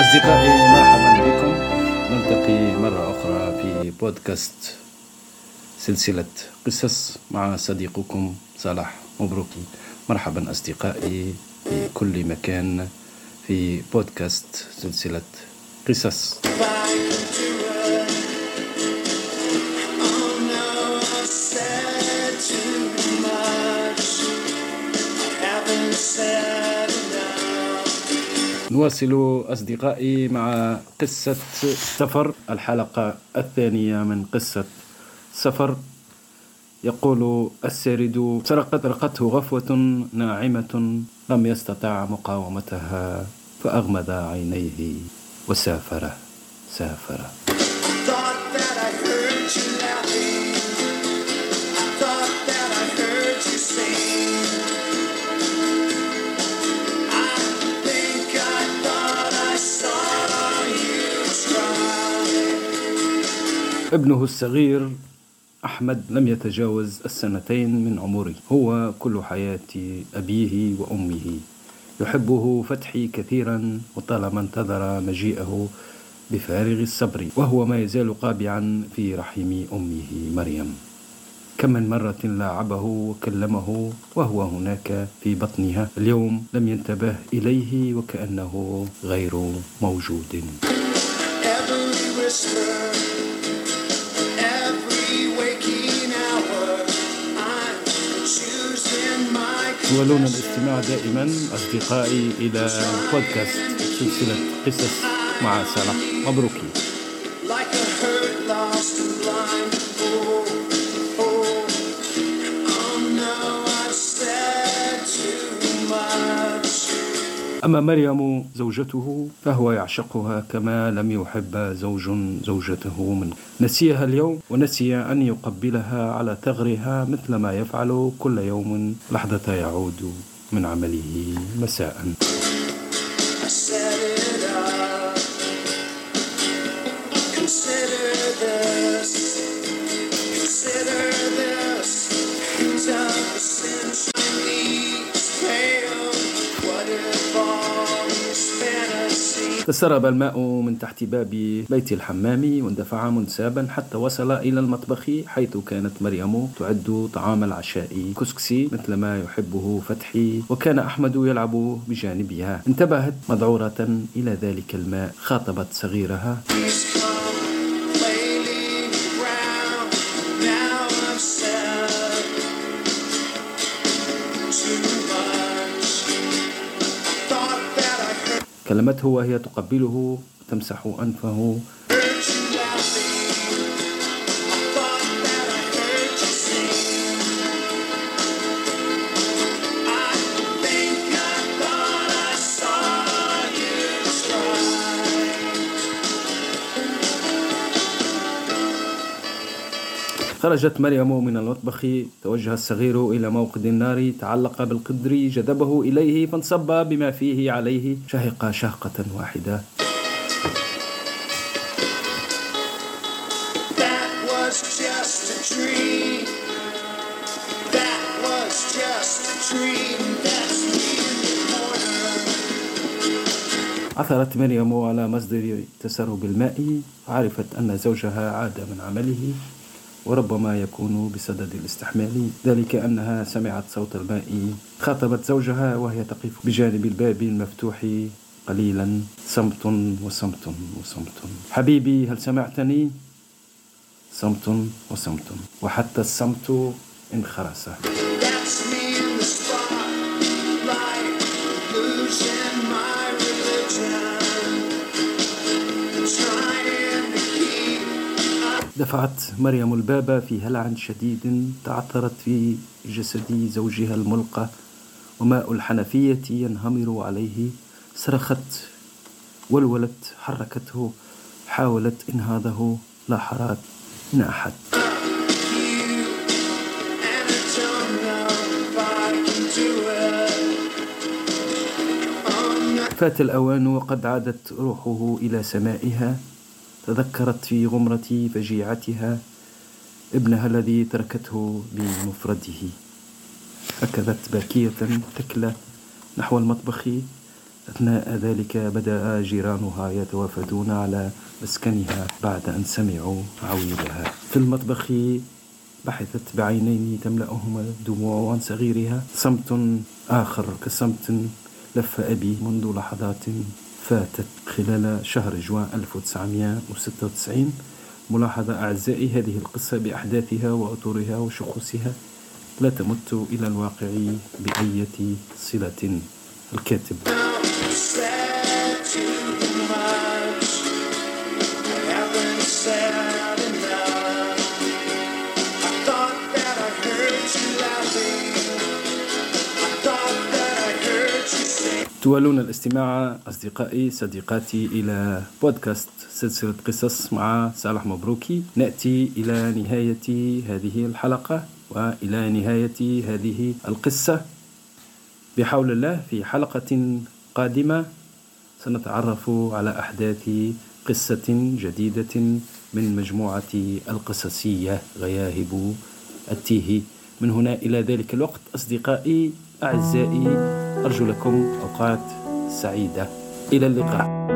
أصدقائي مرحبا بكم. نلتقي مرة أخرى في بودكاست سلسلة قصص مع صديقكم صلاح مبروكي مرحبا أصدقائي في كل مكان في بودكاست سلسلة قصص. Said نواصل أصدقائي مع قصة سفر الحلقة الثانية من قصة سفر. يقول السارد سرقت رقته غفوة ناعمة لم يستطع مقاومتها فأغمض عينيه وسافر سافر. ابنه الصغير أحمد لم يتجاوز السنتين من عمره. هو كل حياة أبيه وأمه. يحبه فتحي كثيرا وطالما انتظر مجيئه بفارغ الصبر وهو ما يزال قابعا في رحم أمه مريم. كم من مرة لاعبه وكلمه وهو هناك في بطنها. اليوم لم ينتبه إليه وكأنه غير موجود. تولون الاستماع دائما أصدقائي إلى بودكاست سلسلة قصص مع صلاح مبروكي. أما مريم زوجته فهو يعشقها كما لم يحب زوج زوجته من نسيها اليوم ونسي أن يقبلها على ثغرها مثل ما يفعل كل يوم لحظة يعود من عمله مساء. تسرب الماء من تحت باب بيت الحمام واندفع منسابا حتى وصل إلى المطبخ حيث كانت مريم تعد طعام العشاء كسكسي مثل ما يحبه فتحي وكان أحمد يلعب بجانبها. انتبهت مذعورة إلى ذلك الماء خاطبت صغيرها. كلمته وهي تقبله وتمسح أنفه خرجت مريم من المطبخ توجه الصغير إلى موقد النار تعلق بالقدر جذبه إليه فانصب بما فيه عليه شهق شهقة واحدة. عثرت مريم على مصدر تسرب الماء عرفت أن زوجها عاد من عمله. وربما يكون بسدد الاستحمال. ذلك أنها سمعت صوت الماء خاطبت زوجها وهي تقف بجانب الباب المفتوح قليلا. صمت وصمت وصمت. حبيبي هل سمعتني؟ صمت وصمت. وحتى الصمت انخرس. دفعت مريم الباب في هلع شديد تعثرت في جسد زوجها الملقى. وماء الحنفية ينهمر عليه. صرخت ولولت حركته. حاولت إنهاضه. لا حراك من أحد فات الأوان وقد عادت روحه إلى سمائها. تذكرت في غمرة فجيعتها ابنها الذي تركته بمفرده. ركضت باكية تكلى نحو المطبخ. أثناء ذلك بدأ جيرانها يتوافدون على مسكنها بعد أن سمعوا عويلها. في المطبخ بحثت بعينين تملأهما الدموع عن صغيرها. صمت آخر كصمت لف أبي منذ لحظات فاتت خلال شهر جوان 1996 ملاحظة أعزائي هذه القصة بأحداثها وأطورها وشخوصها لا تمت إلى الواقع بأية صلة. الكاتب. تولون الاستماع أصدقائي صديقاتي إلى بودكاست سلسلة قصص مع صالح مبروكي. نأتي إلى نهاية هذه الحلقة وإلى نهاية هذه القصة. بحول الله في حلقة قادمة سنتعرف على أحداث قصة جديدة من مجموعة القصصية غياهب التيه. من هنا إلى ذلك الوقت أصدقائي أعزائي أرجو لكم أوقات سعيدة. إلى اللقاء.